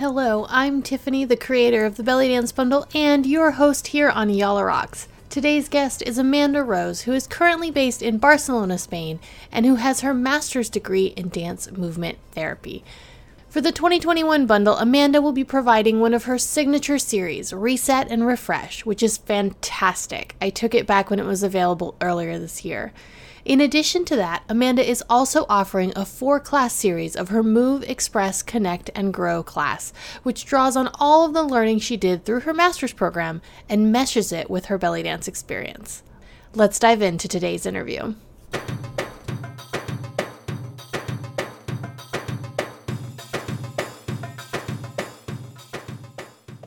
Hello, I'm Tiffany, the creator of the Belly Dance Bundle and your host here on Yalla Rocks. Today's guest is Amanda Rose, who is currently based in Barcelona, Spain, and who has her master's degree in dance movement therapy. For the 2021 bundle, Amanda will be providing one of her signature series, Reset and Refresh, which is fantastic. I took it back when it was available earlier this year. In addition to that, Amanda is also offering a four class series of her Move, Express, Connect, and Grow class, which draws on all of the learning she did through her master's program and meshes it with her belly dance experience. Let's dive into today's interview.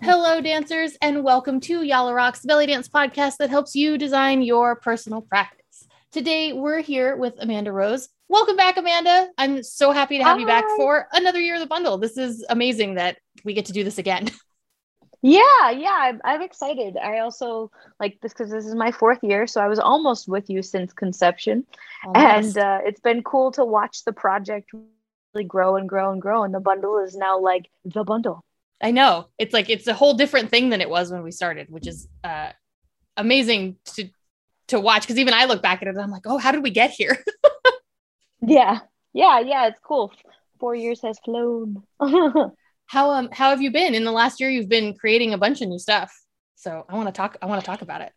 Hello, dancers, and welcome to Yalla Rocks, belly dance podcast that helps you design your personal practice. Today, we're here with Amanda Rose. Welcome back, Amanda. I'm so happy to have Hi. you back for another year of the bundle. This is amazing that we get to do this again. Yeah, yeah, I'm, I'm excited. I also like this because this is my fourth year, so I was almost with you since conception, almost. and uh, it's been cool to watch the project really grow and grow and grow. And the bundle is now like the bundle. I know it's like it's a whole different thing than it was when we started, which is uh, amazing to to watch because even I look back at it and I'm like, oh, how did we get here? yeah, yeah, yeah. It's cool. Four years has flown. how um how have you been in the last year? You've been creating a bunch of new stuff. So I want to talk. I want to talk about it.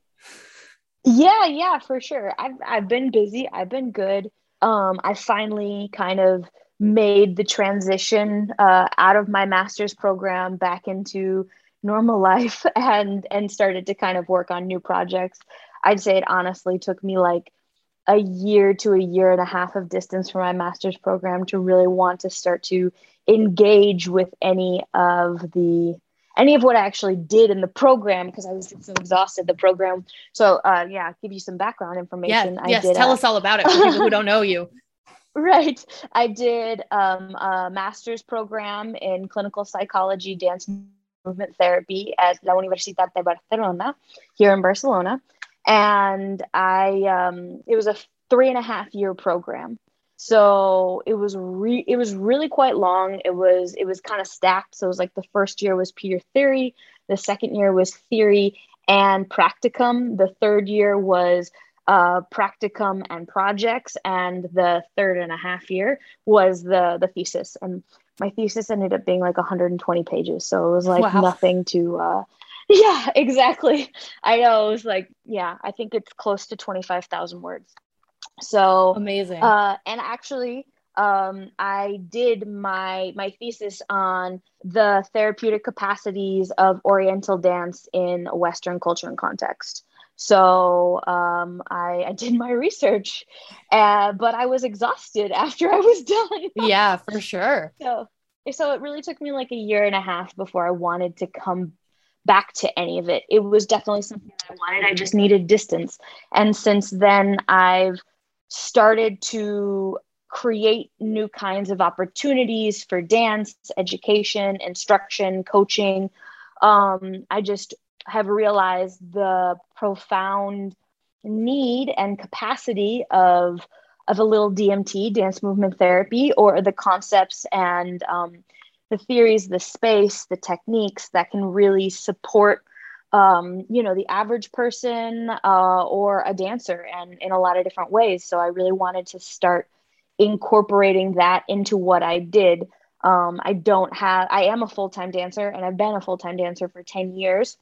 Yeah, yeah, for sure. I've I've been busy. I've been good. Um, I finally kind of made the transition uh, out of my master's program back into normal life and and started to kind of work on new projects I'd say it honestly took me like a year to a year and a half of distance from my master's program to really want to start to engage with any of the any of what I actually did in the program because I was so exhausted the program. So uh, yeah, give you some background information. Yeah, I yes, tell uh, us all about it for people who don't know you. Right. I did um, a master's program in clinical psychology, dance movement therapy at La Universitat de Barcelona here in Barcelona and I um, it was a three and a half year program. So it was re- it was really quite long. It was it was kind of stacked. So it was like the first year was pure theory, the second year was theory and practicum, the third year was uh, practicum and projects, and the third and a half year was the the thesis. And my thesis ended up being like 120 pages, so it was like wow. nothing to uh, yeah, exactly. I know. It was like, yeah, I think it's close to 25,000 words. So amazing. Uh, and actually, um, I did my my thesis on the therapeutic capacities of Oriental dance in a Western culture and context. So um, I, I did my research, uh, but I was exhausted after I was done. yeah, for sure. So so it really took me like a year and a half before I wanted to come back to any of it. It was definitely something I wanted. I just needed distance. And since then, I've started to create new kinds of opportunities for dance, education, instruction, coaching. Um, I just have realized the profound need and capacity of of a little DMT, dance movement therapy, or the concepts and um, the theories, the space, the techniques that can really support um, you know the average person uh, or a dancer and in a lot of different ways. So i really wanted to start incorporating that into what i did. Um, i don't have i am a full-time dancer and i've been a full-time dancer for 10 years.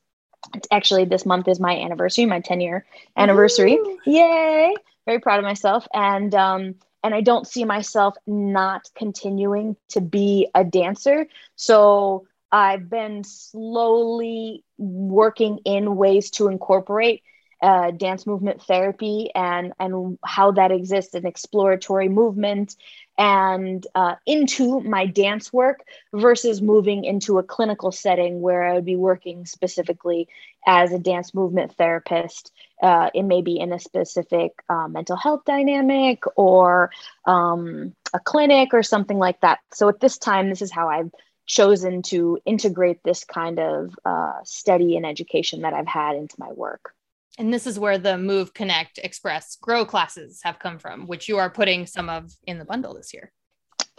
It's actually this month is my anniversary my 10 year anniversary. Ooh. yay! Very proud of myself. And um, and I don't see myself not continuing to be a dancer. So I've been slowly working in ways to incorporate uh, dance movement therapy and and how that exists in exploratory movement and uh, into my dance work versus moving into a clinical setting where I would be working specifically as a dance movement therapist. Uh, it may be in a specific uh, mental health dynamic or um, a clinic or something like that. So at this time, this is how I've chosen to integrate this kind of uh, study and education that I've had into my work. And this is where the Move, Connect, Express, Grow classes have come from, which you are putting some of in the bundle this year.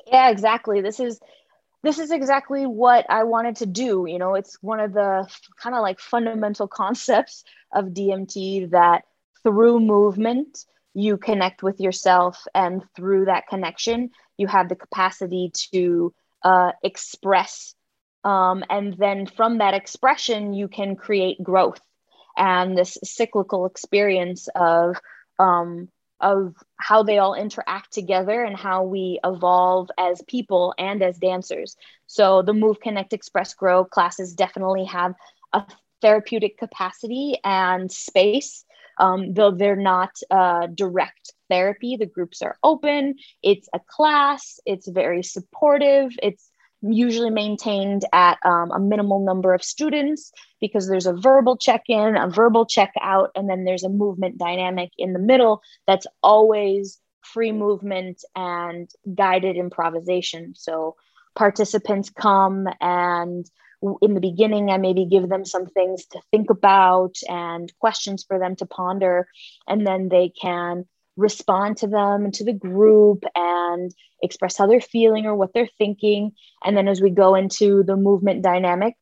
Yeah, exactly. This is this is exactly what I wanted to do. You know, it's one of the kind of like fundamental concepts of DMT that through movement, you connect with yourself. And through that connection, you have the capacity to uh, express. Um, and then from that expression, you can create growth and this cyclical experience of um, of how they all interact together and how we evolve as people and as dancers. So the Move, Connect, Express, Grow classes definitely have a therapeutic capacity and space. Um, though they're not uh, direct therapy, the groups are open. It's a class. It's very supportive. It's usually maintained at um, a minimal number of students because there's a verbal check in, a verbal check out, and then there's a movement dynamic in the middle that's always free movement and guided improvisation. So participants come and in the beginning, I maybe give them some things to think about and questions for them to ponder, and then they can respond to them and to the group and express how they're feeling or what they're thinking. And then as we go into the movement dynamic,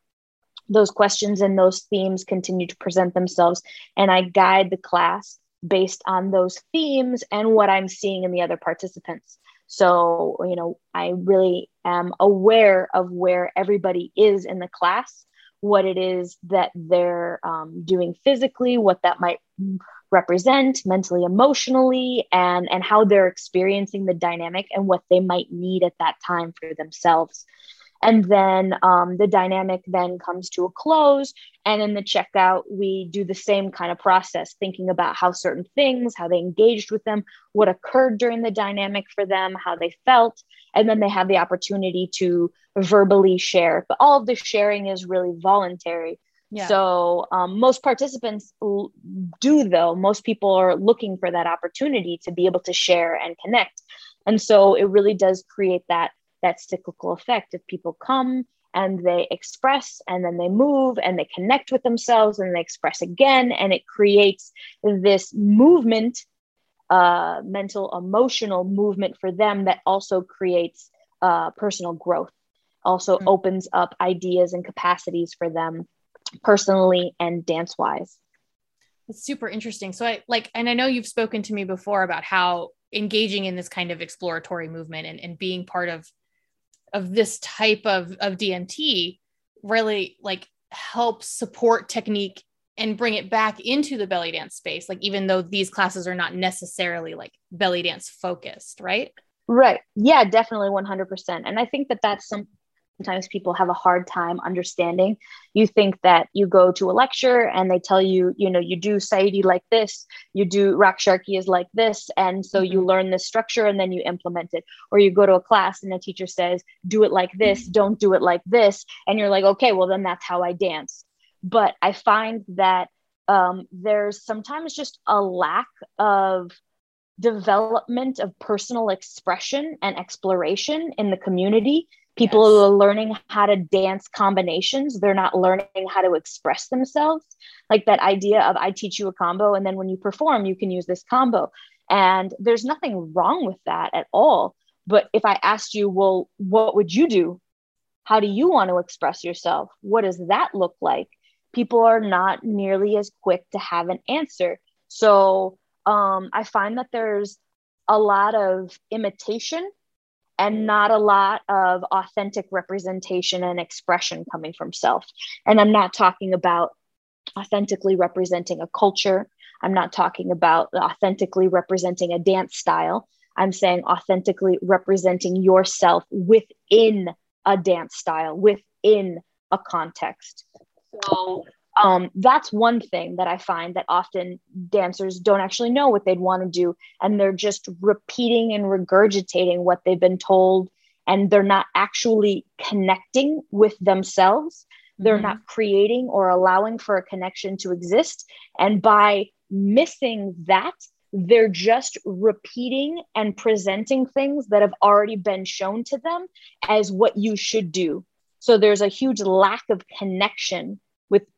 those questions and those themes continue to present themselves. And I guide the class based on those themes and what I'm seeing in the other participants. So, you know, I really am aware of where everybody is in the class, what it is that they're um, doing physically, what that might represent mentally emotionally and and how they're experiencing the dynamic and what they might need at that time for themselves. And then um, the dynamic then comes to a close. And in the checkout we do the same kind of process thinking about how certain things how they engaged with them what occurred during the dynamic for them how they felt. And then they have the opportunity to verbally share. But all of the sharing is really voluntary yeah. So um, most participants do, though. Most people are looking for that opportunity to be able to share and connect, and so it really does create that that cyclical effect. If people come and they express, and then they move, and they connect with themselves, and they express again, and it creates this movement, uh, mental, emotional movement for them that also creates uh, personal growth. Also mm-hmm. opens up ideas and capacities for them personally and dance wise. It's super interesting. So I like, and I know you've spoken to me before about how engaging in this kind of exploratory movement and, and being part of of this type of of DMT really like helps support technique and bring it back into the belly dance space like even though these classes are not necessarily like belly dance focused right right yeah definitely 100% and i think that that's some sometimes people have a hard time understanding. You think that you go to a lecture and they tell you, you know, you do Saidi like this, you do Raqs Sharqi is like this. And so mm-hmm. you learn this structure and then you implement it. Or you go to a class and the teacher says, do it like this, mm-hmm. don't do it like this. And you're like, okay, well, then that's how I dance. But I find that um, there's sometimes just a lack of development of personal expression and exploration in the community People yes. are learning how to dance combinations. They're not learning how to express themselves. Like that idea of I teach you a combo, and then when you perform, you can use this combo. And there's nothing wrong with that at all. But if I asked you, well, what would you do? How do you want to express yourself? What does that look like? People are not nearly as quick to have an answer. So um, I find that there's a lot of imitation and not a lot of authentic representation and expression coming from self. And I'm not talking about authentically representing a culture. I'm not talking about authentically representing a dance style. I'm saying authentically representing yourself within a dance style, within a context. So um, that's one thing that I find that often dancers don't actually know what they'd want to do. And they're just repeating and regurgitating what they've been told. And they're not actually connecting with themselves. They're mm-hmm. not creating or allowing for a connection to exist. And by missing that, they're just repeating and presenting things that have already been shown to them as what you should do. So there's a huge lack of connection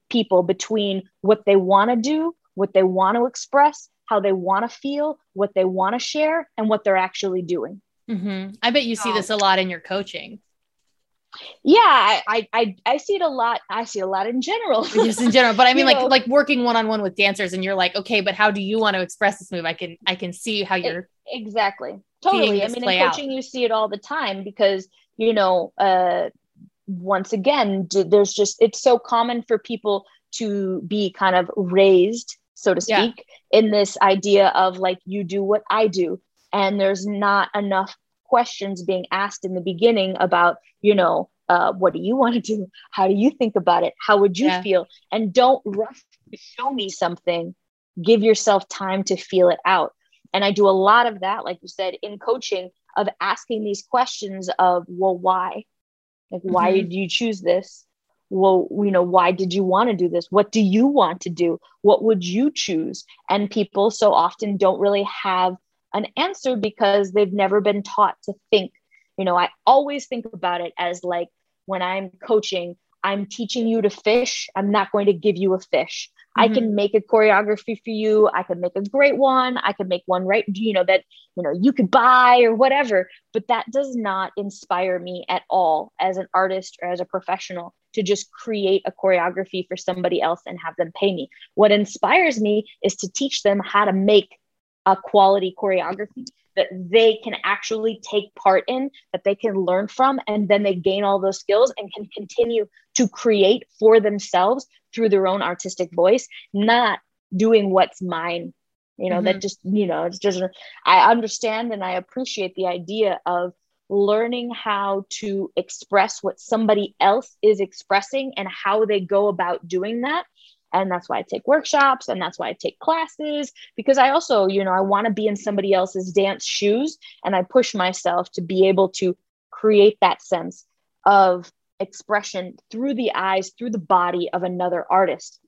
people between what they want to do, what they want to express, how they want to feel, what they want to share, and what they're actually doing. Mm-hmm. I bet you see this a lot in your coaching. yeah I, I i see it a lot i see a lot in general just in general but i mean like know, like working one-on-one with dancers and you're like okay but how do you want to express this move i can i can see how you're exactly totally i mean in coaching out. you see it all the time because you know uh once again there's just it's so common for people to be kind of raised so to speak yeah. in this idea of like you do what i do. And there's not enough questions being asked in the beginning about you know uh, what do you want to do? How do you think about it? How would you yeah. feel? And don't rush to show me something. Give yourself time to feel it out. And i do a lot of that like you said in coaching of asking these questions of well why like why mm-hmm. did you choose this well you know why did you want to do this what do you want to do what would you choose and people so often don't really have an answer because they've never been taught to think. You know, I always think about it as like when I'm coaching, I'm teaching you to fish. I'm not going to give you a fish. I can mm-hmm. make a choreography for you. I can make a great one. I can make one right, you know, that, you know, you could buy or whatever. But that does not inspire me at all as an artist or as a professional to just create a choreography for somebody else and have them pay me. What inspires me is to teach them how to make a quality choreography that they can actually take part in, that they can learn from, and then they gain all those skills and can continue to create for themselves through their own artistic voice, not doing what's mine. You know, mm-hmm. that just, you know, it's just, I understand and I appreciate the idea of learning how to express what somebody else is expressing and how they go about doing that and that's why i take workshops and that's why i take classes because i also you know i want to be in somebody else's dance shoes and i push myself to be able to create that sense of expression through the eyes through the body of another artist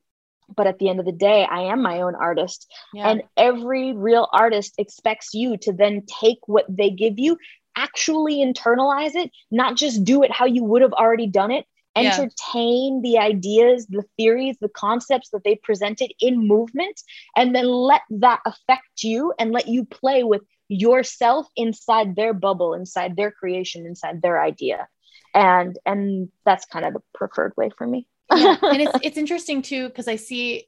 but at the end of the day i am my own artist yeah. and every real artist expects you to then take what they give you actually internalize it not just do it how you would have already done it entertain yeah. the ideas, the theories, the concepts that they presented in movement, and then let that affect you and let you play with yourself inside their bubble, inside their creation, inside their idea. And and that's kind of the preferred way for me. yeah. And it's it's interesting too, because I see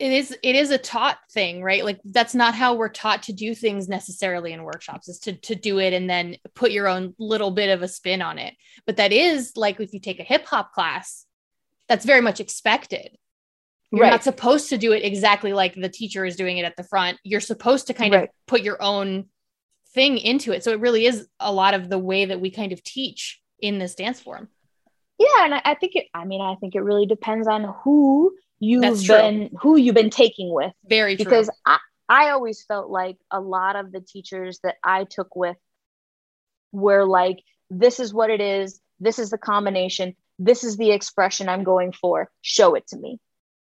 it is it is a taught thing right like that's not how we're taught to do things necessarily in workshops is to to do it and then put your own little bit of a spin on it but that is like if you take a hip hop class that's very much expected you're right. not supposed to do it exactly like the teacher is doing it at the front you're supposed to kind right. of put your own thing into it so it really is a lot of the way that we kind of teach in this dance form yeah and I, I think it i mean i think it really depends on who you've been who you've been taking with. Very true. Because I, I always felt like a lot of the teachers that I took with were like, this is what it is, this is the combination, this is the expression I'm going for. Show it to me.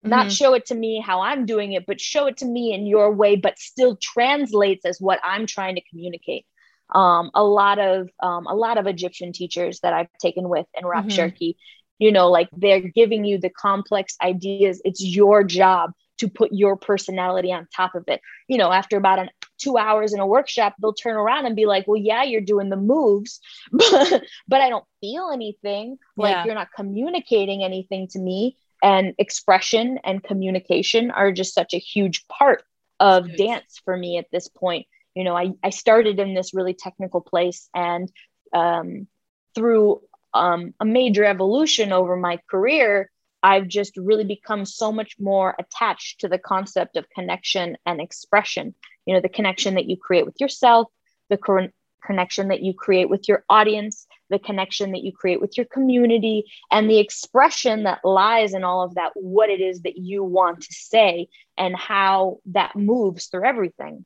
Mm-hmm. Not show it to me how I'm doing it, but show it to me in your way, but still translates as what I'm trying to communicate. Um, a lot of um, a lot of Egyptian teachers that I've taken with in Rap mm-hmm. You know like they're giving you the complex ideas. It's your job to put your personality on top of it. You know after about an two hours in a workshop they'll turn around and be like well yeah you're doing the moves but but i don't feel anything. Like yeah. you're not communicating anything to me. And expression and communication are just such a huge part of dance for me at this point you know i, I started in this really technical place and um, through um, a major evolution over my career, I've just really become so much more attached to the concept of connection and expression. You know, the connection that you create with yourself, the current connection that you create with your audience, the connection that you create with your community, and the expression that lies in all of that, what it is that you want to say, and how that moves through everything.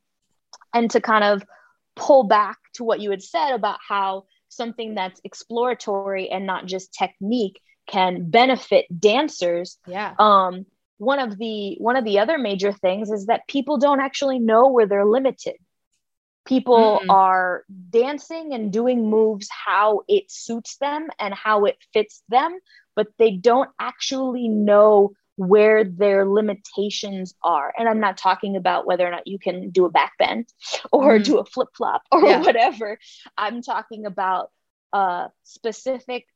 And to kind of pull back to what you had said about how something that's exploratory and not just technique can benefit dancers. Yeah. Um one of the one of the other major things is that people don't actually know where they're limited. People mm. are dancing and doing moves how it suits them and how it fits them but they don't actually know where their limitations are. And I'm not talking about whether or not you can do a back bend or mm do a flip flop or yeah. whatever. I'm talking about a specific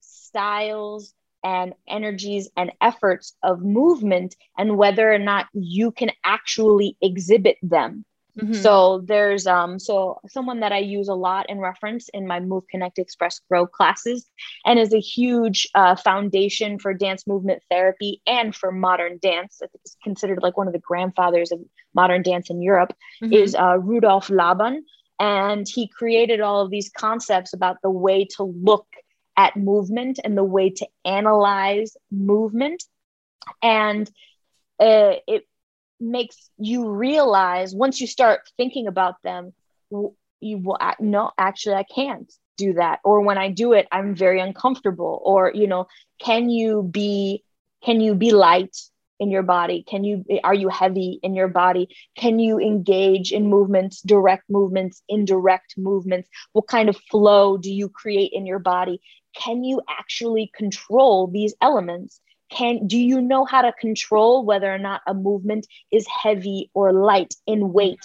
styles and energies and efforts of movement and whether or not you can actually exhibit them. Mm-hmm. So there's um so someone that I use a lot in reference in my Move Connect Express Grow classes and is a huge uh, foundation for dance movement therapy and for modern dance. It's considered like one of the grandfathers of modern dance in Europe mm-hmm. is uh, Rudolf Laban and he created all of these concepts about the way to look at movement and the way to analyze movement and uh, it makes you realize once you start thinking about them you will no actually i can't do that. Or when i do it i'm very uncomfortable. Or you know can you be can you be light in your body? Can you are you heavy in your body? Can you engage in movements direct movements indirect movements? What kind of flow do you create in your body? Can you actually control these elements can do you know how to control whether or not a movement is heavy or light in weight?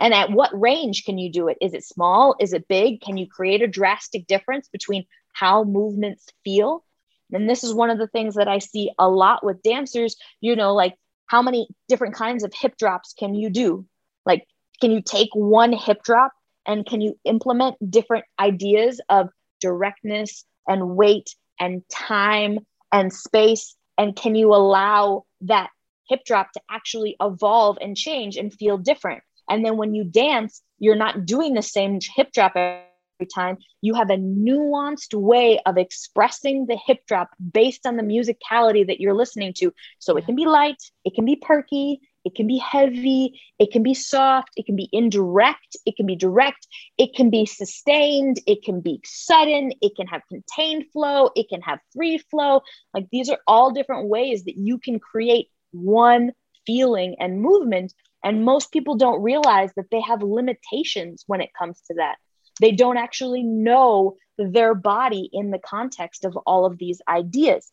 And at what range can you do it? Is it small? Is it big? Can you create a drastic difference between how movements feel? And this is one of the things that i see a lot with dancers you know like how many different kinds of hip drops can you do? Like can you take one hip drop and can you implement different ideas of directness and weight and time and space? And can you allow that hip drop to actually evolve and change and feel different? And then when you dance, you're not doing the same hip drop every time. You have a nuanced way of expressing the hip drop based on the musicality that you're listening to. So it can be light, it can be perky, it can be heavy, it can be soft, it can be indirect, it can be direct, it can be sustained, it can be sudden, it can have contained flow, it can have free flow. Like these are all different ways that you can create one feeling and movement. And most people don't realize that they have limitations when it comes to that. They don't actually know their body in the context of all of these ideas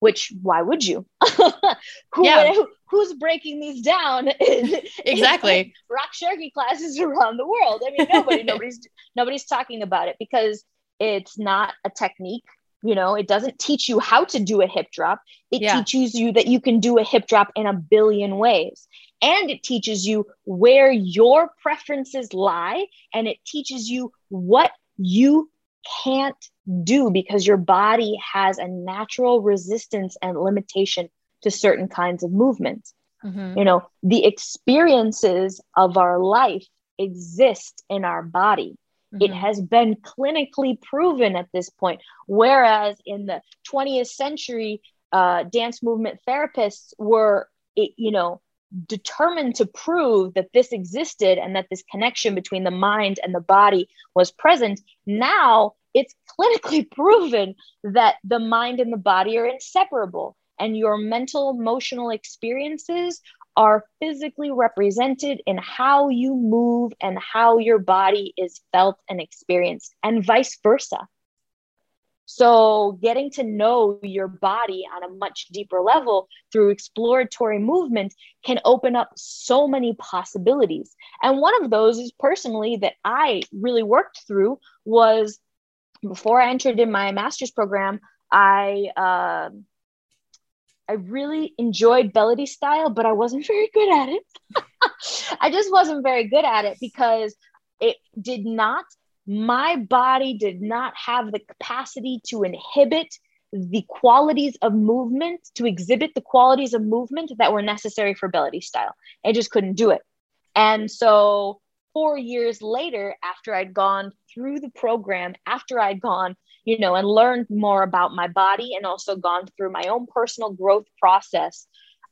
which why would you Who, yeah. Who's breaking these down in, exactly. in Raqs Sharqi classes around the world? I mean nobody nobody's nobody's talking about it because it's not a technique you know? It doesn't teach you how to do a hip drop. It yeah. teaches you that you can do a hip drop in a billion ways. And it teaches you where your preferences lie and it teaches you what you can't do because your body has a natural resistance and limitation to certain kinds of movements. Mm-hmm. You know, the experiences of our life exist in our body. Mm-hmm. It has been clinically proven at this point. Whereas in the 20th century, uh, dance movement therapists were, you know, determined to prove that this existed and that this connection between the mind and the body was present. Now it's clinically proven that the mind and the body are inseparable and your mental emotional experiences are physically represented in how you move and how your body is felt and experienced and vice versa. So getting to know your body on a much deeper level through exploratory movement can open up so many possibilities. And one of those is personally that i really worked through was before I entered in my master's program, I uh, I really enjoyed Baladi style, but I wasn't very good at it. I just wasn't very good at it because it did not. My body did not have the capacity to inhibit the qualities of movement to exhibit the qualities of movement that were necessary for Baladi style. I just couldn't do it. And so four years later, after I'd gone through the program, after I'd gone, you know, and learned more about my body and also gone through my own personal growth process,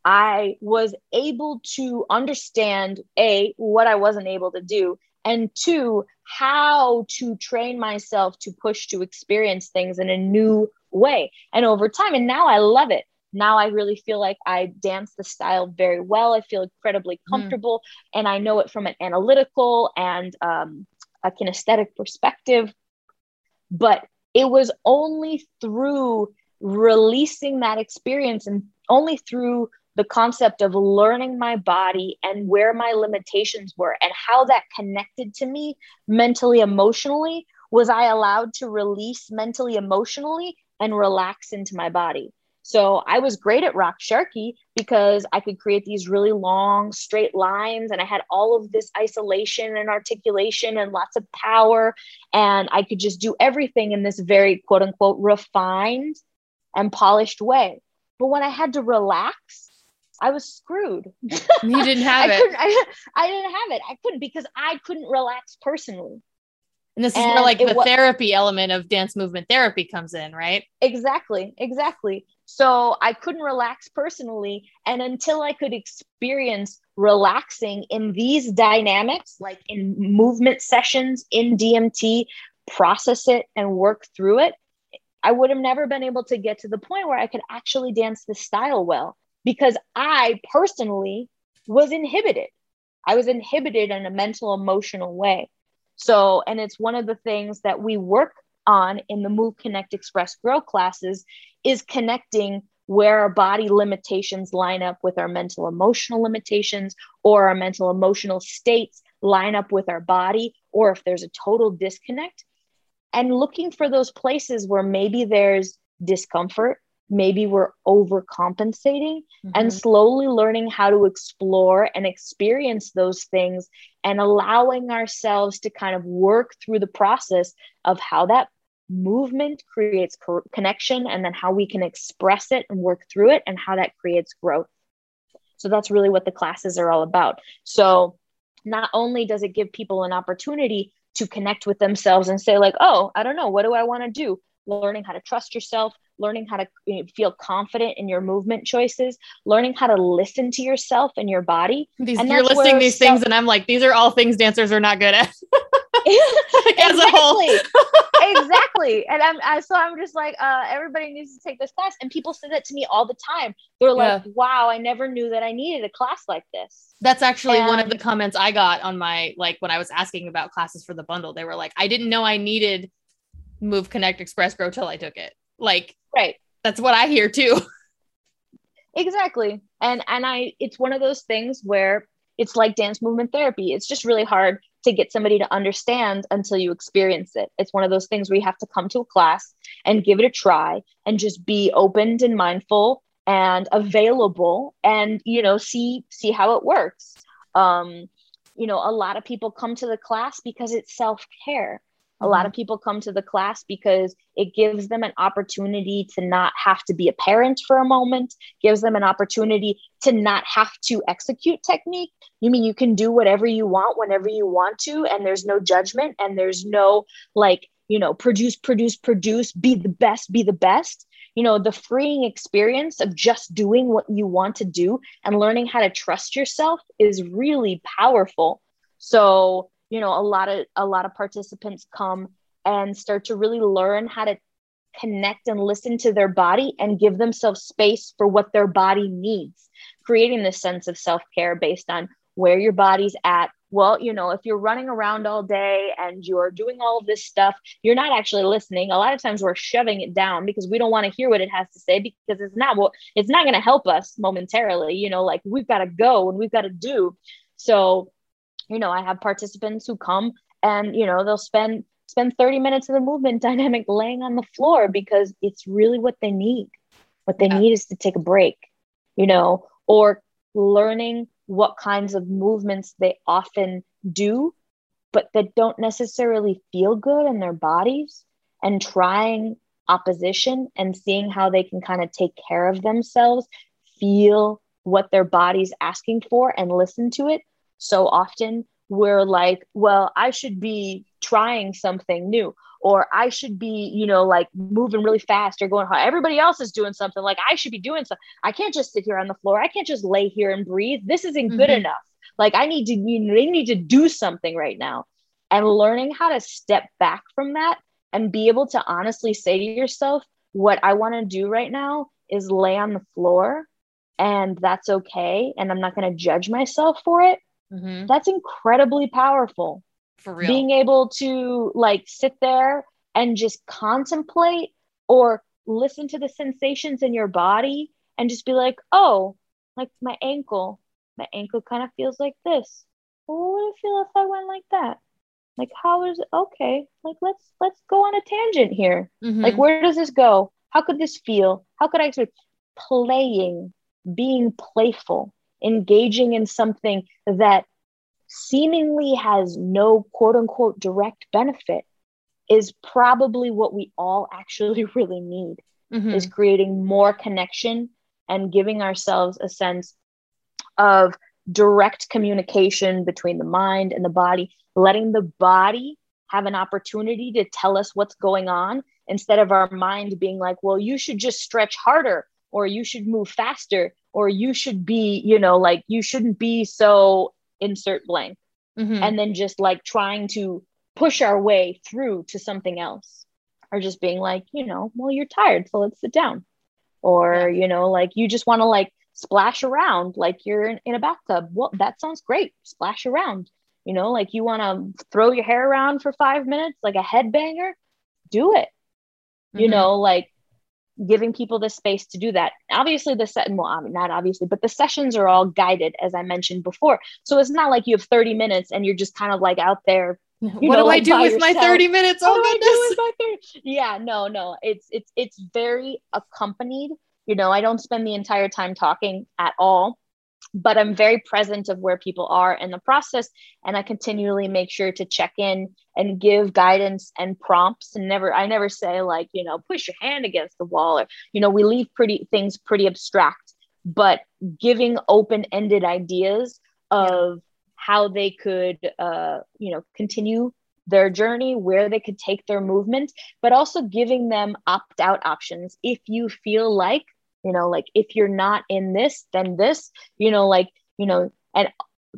I was able to understand A, what I wasn't able to do, and two, how to train myself to push to experience things in a new way. And over time, and now I love it now I really feel like I dance the style very well. I feel incredibly mm. comfortable mm. and I know it from an analytical and um, a kinesthetic perspective. But it was only through releasing that experience and only through the concept of learning my body and where my limitations were and how that connected to me mentally, emotionally, was I allowed to release mentally, emotionally and relax into my body. So I was great at Raqs Sharqi because I could create these really long straight lines and I had all of this isolation and articulation and lots of power and I could just do everything in this very quote unquote refined and polished way. But when I had to relax, I was screwed. You didn't have I it. I, I didn't have it. I couldn't because I couldn't relax personally. And this is And where like the therapy element of dance movement therapy comes in, right? Exactly, exactly. So I couldn't relax personally. And until I could experience relaxing in these dynamics, like in movement sessions in DMT, process it and work through it, I would have never been able to get to the point where I could actually dance this style well because I personally was inhibited. I was inhibited in a mental, emotional way. So, and it's one of the things that we work on in the Move, Connect, Express, Grow classes is connecting where our body limitations line up with our mental, emotional limitations, or our mental, emotional states line up with our body, or if there's a total disconnect, and looking for those places where maybe there's discomfort, maybe we're overcompensating and Mhm. slowly learning how to explore and experience those things and allowing ourselves to kind of work through the process of how that movement creates co- connection and then how we can express it and work through it and how that creates growth. So that's really what the classes are all about. So not only does it give people an opportunity to connect with themselves and say like, "Oh, I don't know, what do I want to do?" Learning how to trust yourself, learning how to you know, feel confident in your movement choices, learning how to listen to yourself and your body. These, And you're listing these self- things, and I'm like, these are all things dancers are not good at. Like, as a whole. exactly. And I'm I, so I'm just like, uh, everybody needs to take this class. And people say that to me all the time. They're like, wow, I never knew that I needed a class like this. That's actually one of the comments I got on my like when I was asking about classes for the bundle. They were like, I didn't know I needed Move Connect Express Grow till I took it. Like Right. that's what I hear too. Exactly. And and I it's one of those things where it's like dance movement therapy. It's just really hard to get somebody to understand until you experience it. It's one of those things where you have to come to a class and give it a try and just be opened and mindful and available and you know see see how it works. Um you know, a lot of people come to the class because it's self-care. A lot mm-hmm. of people come to the class because it gives them an opportunity to not have to be a parent for a moment, gives them an opportunity to not have to execute technique. You mean you can do whatever you want whenever you want to, and there's no judgment and there's no like, you know, produce, produce, produce, be the best, be the best. You know, the freeing experience of just doing what you want to do and learning how to trust yourself is really powerful. So, you know, a lot of a lot of participants come and start to really learn how to connect and listen to their body and give themselves space for what their body needs, creating this sense of self-care based on where your body's at. Well, you know, if you're running around all day and you're doing all of this stuff, you're not actually listening. A lot of times we're shoving it down because we don't want to hear what it has to say because it's not well, it's not going to help us momentarily, you know, like we've got to go and we've got to do. So, you know, I have participants who come and, you know, they'll spend spend 30 minutes of the movement dynamic laying on the floor because it's really what they need. What they Yeah. need is to take a break, you know, or learning what kinds of movements they often do, but that don't necessarily feel good in their bodies and trying opposition and seeing how they can kind of take care of themselves, feel what their body's asking for and listen to it. So often we're like, well, I should be trying something new, or I should be, you know, like moving really fast or going hard. Everybody else is doing something, like I should be doing something. I can't just sit here on the floor. I can't just lay here and breathe. This isn't good Mhm. enough. Like I need to, you know, they need to do something right now. And learning how to step back from that and be able to honestly say to yourself, what I want to do right now is lay on the floor and that's okay. And I'm not going to judge myself for it. Mhm. That's incredibly powerful. For real. Being able to like sit there and just contemplate or listen to the sensations in your body and just be like, oh, like my ankle, my ankle kind of feels like this. Well, what would it feel if I went like that? Like, how is it? Okay, like let's let's go on a tangent here. Mhm. Like, where does this go? how could this feel how could i start playing being playful engaging in something that seemingly has no quote unquote direct benefit is probably what we all actually really need mm-hmm. is creating more connection and giving ourselves a sense of direct communication between the mind and the body letting the body have an opportunity to tell us what's going on instead of our mind being like well you should just stretch harder or you should move faster or you should be you know like you shouldn't be so insert blank. Mm-hmm. and then just like trying to push our way through to something else. Or just being like you know well you're tired so let's sit down. Or yeah. you know like you just want to like splash around like you're in, in a bathtub. Well that sounds great. Splash around. You know like you want to throw your hair around for five minutes like a headbanger? Do it. Mm-hmm. you know like giving people the space to do that. Obviously, the set, well, not obviously, but the sessions are all guided, as I mentioned before. So it's not like you have 30 minutes and you're just kind of like out there. what know, do like I do with yourself. my 30 minutes? Oh goodness. Yeah, no, no. It's it's it's very accompanied. You know, I don't spend the entire time talking at all but I'm very present of where people are in the process. And I continually make sure to check in and give guidance and prompts. And never, I never say like, you know, push your hand against the wall or, you know, we leave pretty things pretty abstract, but giving open-ended ideas of how they could, uh, you know, continue their journey, where they could take their movement, but also giving them opt out options. If you feel like you know like if you're not in this then this you know like you know and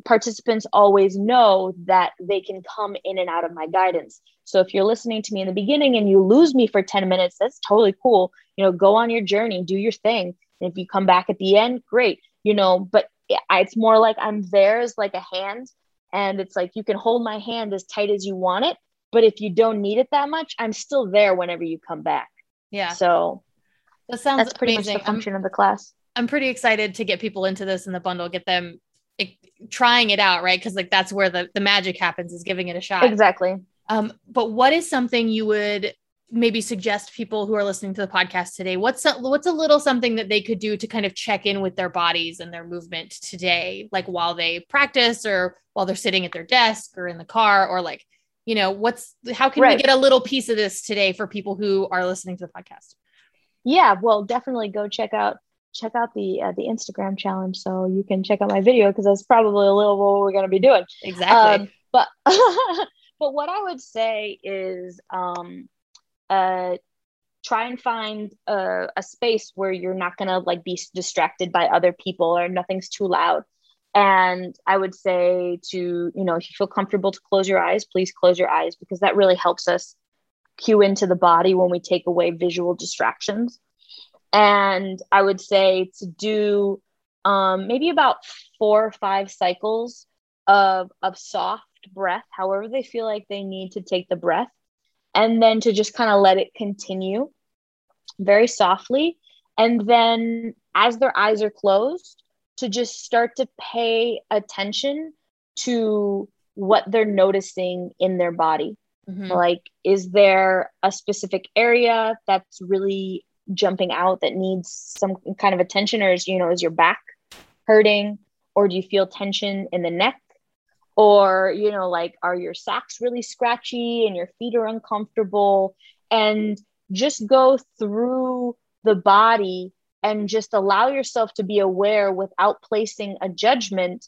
participants always know that they can come in and out of my guidance. So if you're listening to me in the beginning and you lose me for 10 minutes that's totally cool. You know go on your journey do your thing. And if you come back at the end great you know but it's more like i'm there as like a hand and it's like you can hold my hand as tight as you want it but if you don't need it that much i'm still there whenever you come back. Yeah. So that sounds That's pretty amazing. much the function I'm, of the class. I'm pretty excited to get people into this in the bundle, get them trying it out, right? Because like that's where the, the magic happens is giving it a shot. Exactly. Um, but what is something you would maybe suggest people who are listening to the podcast today? What's a, what's a little something that they could do to kind of check in with their bodies and their movement today, like while they practice or while they're sitting at their desk or in the car or like, you know, what's how can right. we get a little piece of this today for people who are listening to the podcast? Yeah well definitely go check out check out the uh, the instagram challenge so you can check out my video because that's probably a little what we're going to be doing. Exactly. Um, but but what i would say is um uh try and find a, a space where you're not going to like be distracted by other people or nothing's too loud. And i would say to you know if you feel comfortable to close your eyes please close your eyes because that really helps us cue into the body when we take away visual distractions. And I would say to do um, maybe about four or five cycles of, of soft breath, however they feel like they need to take the breath, and then to just kind of let it continue very softly. And then as their eyes are closed, to just start to pay attention to what they're noticing in their body. Mm-hmm. Like, is there a specific area that's really jumping out that needs some kind of attention, or is you know, is your back hurting, or do you feel tension in the neck? Or, you know, like, are your socks really scratchy and your feet are uncomfortable? And just go through the body and just allow yourself to be aware without placing a judgment.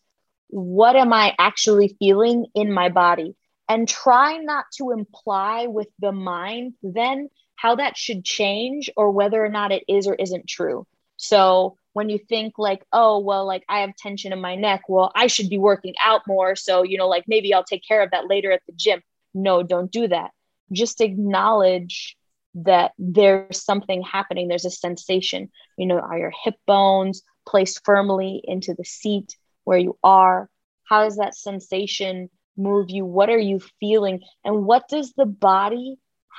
What am I actually feeling in my body? And try not to imply with the mind then how that should change or whether or not it is or isn't true. So when you think like, oh, well, like I have tension in my neck, well, I should be working out more. So, you know, like maybe I'll take care of that later at the gym. No, don't do that. Just acknowledge that there's something happening. There's a sensation. You know, are your hip bones placed firmly into the seat where you are? How is that sensation move you? What are you feeling? And what does the body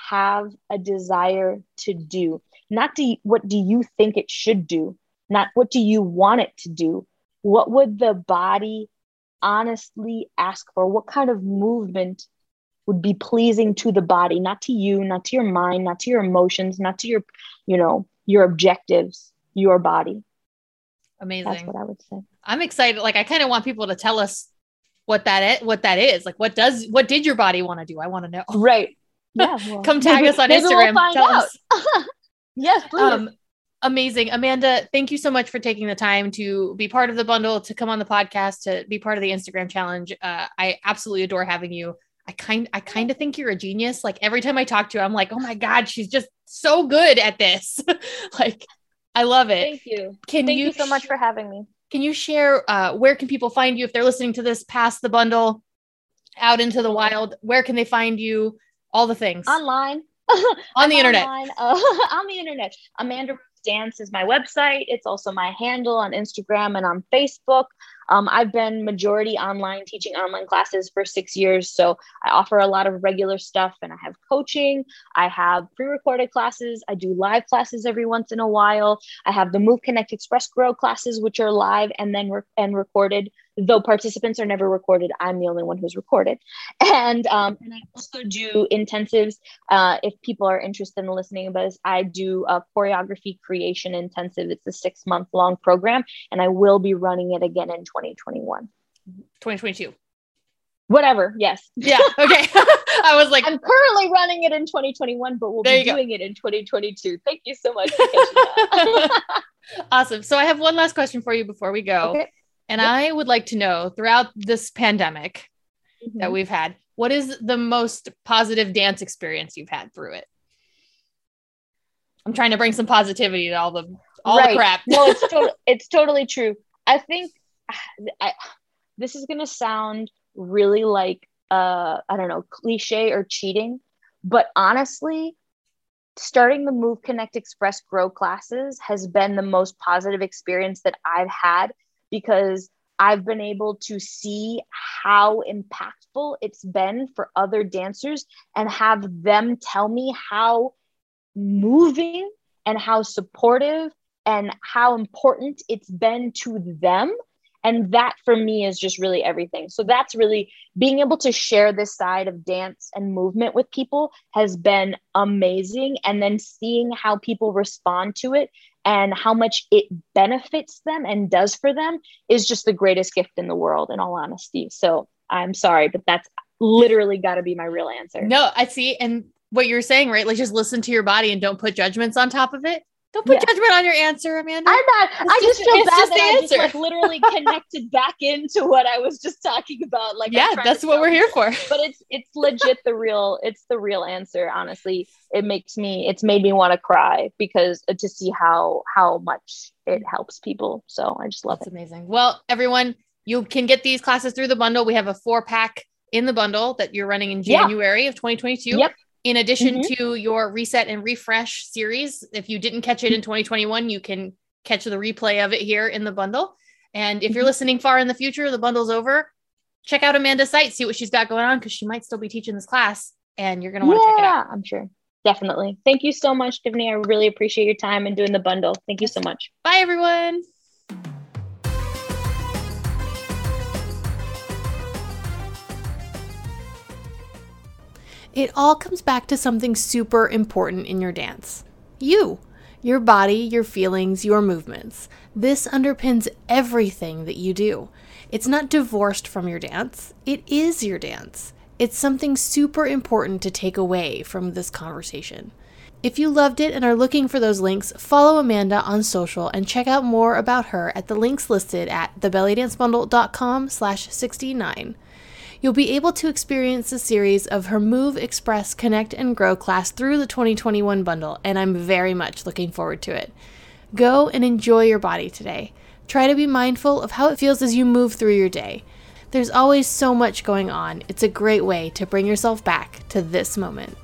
have a desire to do? Not to what do you think it should do? Not what do you want it to do? What would the body honestly ask for? What kind of movement would be pleasing to the body, not to you, not to your mind, not to your emotions, not to your, you know, your objectives, your body. Amazing. That's what I would say. I'm excited. Like I kind of want people to tell us what that is, what that is. Like what does what did your body want to do? I want to know. Right. Yeah. Well, Come tag maybe, us on Instagram. We'll tell out. us. yes, please. Um, amazing. Amanda, thank you so much for taking the time to be part of the bundle, to come on the podcast, to be part of the Instagram challenge. Uh, I absolutely adore having you. I kind I kind of think you're a genius. Like every time I talk to you, I'm like, oh my God, she's just so good at this. like I love it. Thank you. Can Thank you, you so much for having me. Can you share uh, where can people find you if they're listening to this past the bundle, out into the wild? Where can they find you? All the things online. on the internet. uh, on the internet. Amanda Dance is my website. It's also my handle on Instagram and on Facebook. Um, I've been majority online teaching online classes for six years. So I offer a lot of regular stuff and I have coaching. I have pre recorded classes. I do live classes every once in a while. I have the Move Connect Express Grow classes, which are live and then re- and recorded though participants are never recorded, I'm the only one who's recorded. And um, and I also do intensives. Uh, if people are interested in listening about this, I do a choreography creation intensive. It's a six month long program, and I will be running it again in 2021. 2022. Whatever. Yes. Yeah. Okay. I was like, I'm currently running it in 2021, but we'll be doing go. it in 2022. Thank you so much. awesome. So I have one last question for you before we go. Okay. And yep. I would like to know throughout this pandemic mm-hmm. that we've had, what is the most positive dance experience you've had through it? I'm trying to bring some positivity to all the all right. the crap. no, it's to- it's totally true. I think I, this is gonna sound really like uh I don't know cliche or cheating, but honestly, starting the Move Connect Express Grow classes has been the most positive experience that I've had because I've been able to see how impactful it's been for other dancers and have them tell me how moving and how supportive and how important it's been to them. And that for me is just really everything. So that's really being able to share this side of dance and movement with people has been amazing. And then seeing how people respond to it and how much it benefits them and does for them is just the greatest gift in the world in all honesty so i'm sorry but that's literally got to be my real answer no i see and what you're saying right like just listen to your body and don't put judgments on top of it don't put yeah. judgment on your answer, Amanda. I'm not. It's I just, just feel bad just that I just like literally connected back into what I was just talking about. Like, yeah, that's what we're here for. But it's it's legit the real. It's the real answer. Honestly, it makes me. It's made me want to cry because uh, to see how how much it helps people. So I just love that's it. amazing. Well, everyone, you can get these classes through the bundle. We have a four pack in the bundle that you're running in January yeah. of 2022. Yep in addition mm-hmm. to your reset and refresh series if you didn't catch it in 2021 you can catch the replay of it here in the bundle. And if you're mm-hmm. listening far in the future the bundle's over. Check out amanda's site see what she's got going on because she might still be teaching this class and you're going to want to yeah, check it out. Yeah, i'm sure. Definitely. Thank you so much tiffany i really appreciate your time and doing the bundle. Thank you so much. Bye everyone It all comes back to something super important in your dance you, your body, your feelings, your movements. This underpins everything that you do. It's not divorced from your dance, it is your dance. It's something super important to take away from this conversation. If you loved it and are looking for those links, follow Amanda on social and check out more about her at the links listed at thebellydancebundle.com slash 69 you'll be able to experience the series of her Move, Express, Connect, and Grow class through the 2021 bundle, and I'm very much looking forward to it. Go and enjoy your body today. Try to be mindful of how it feels as you move through your day. There's always so much going on. It's a great way to bring yourself back to this moment.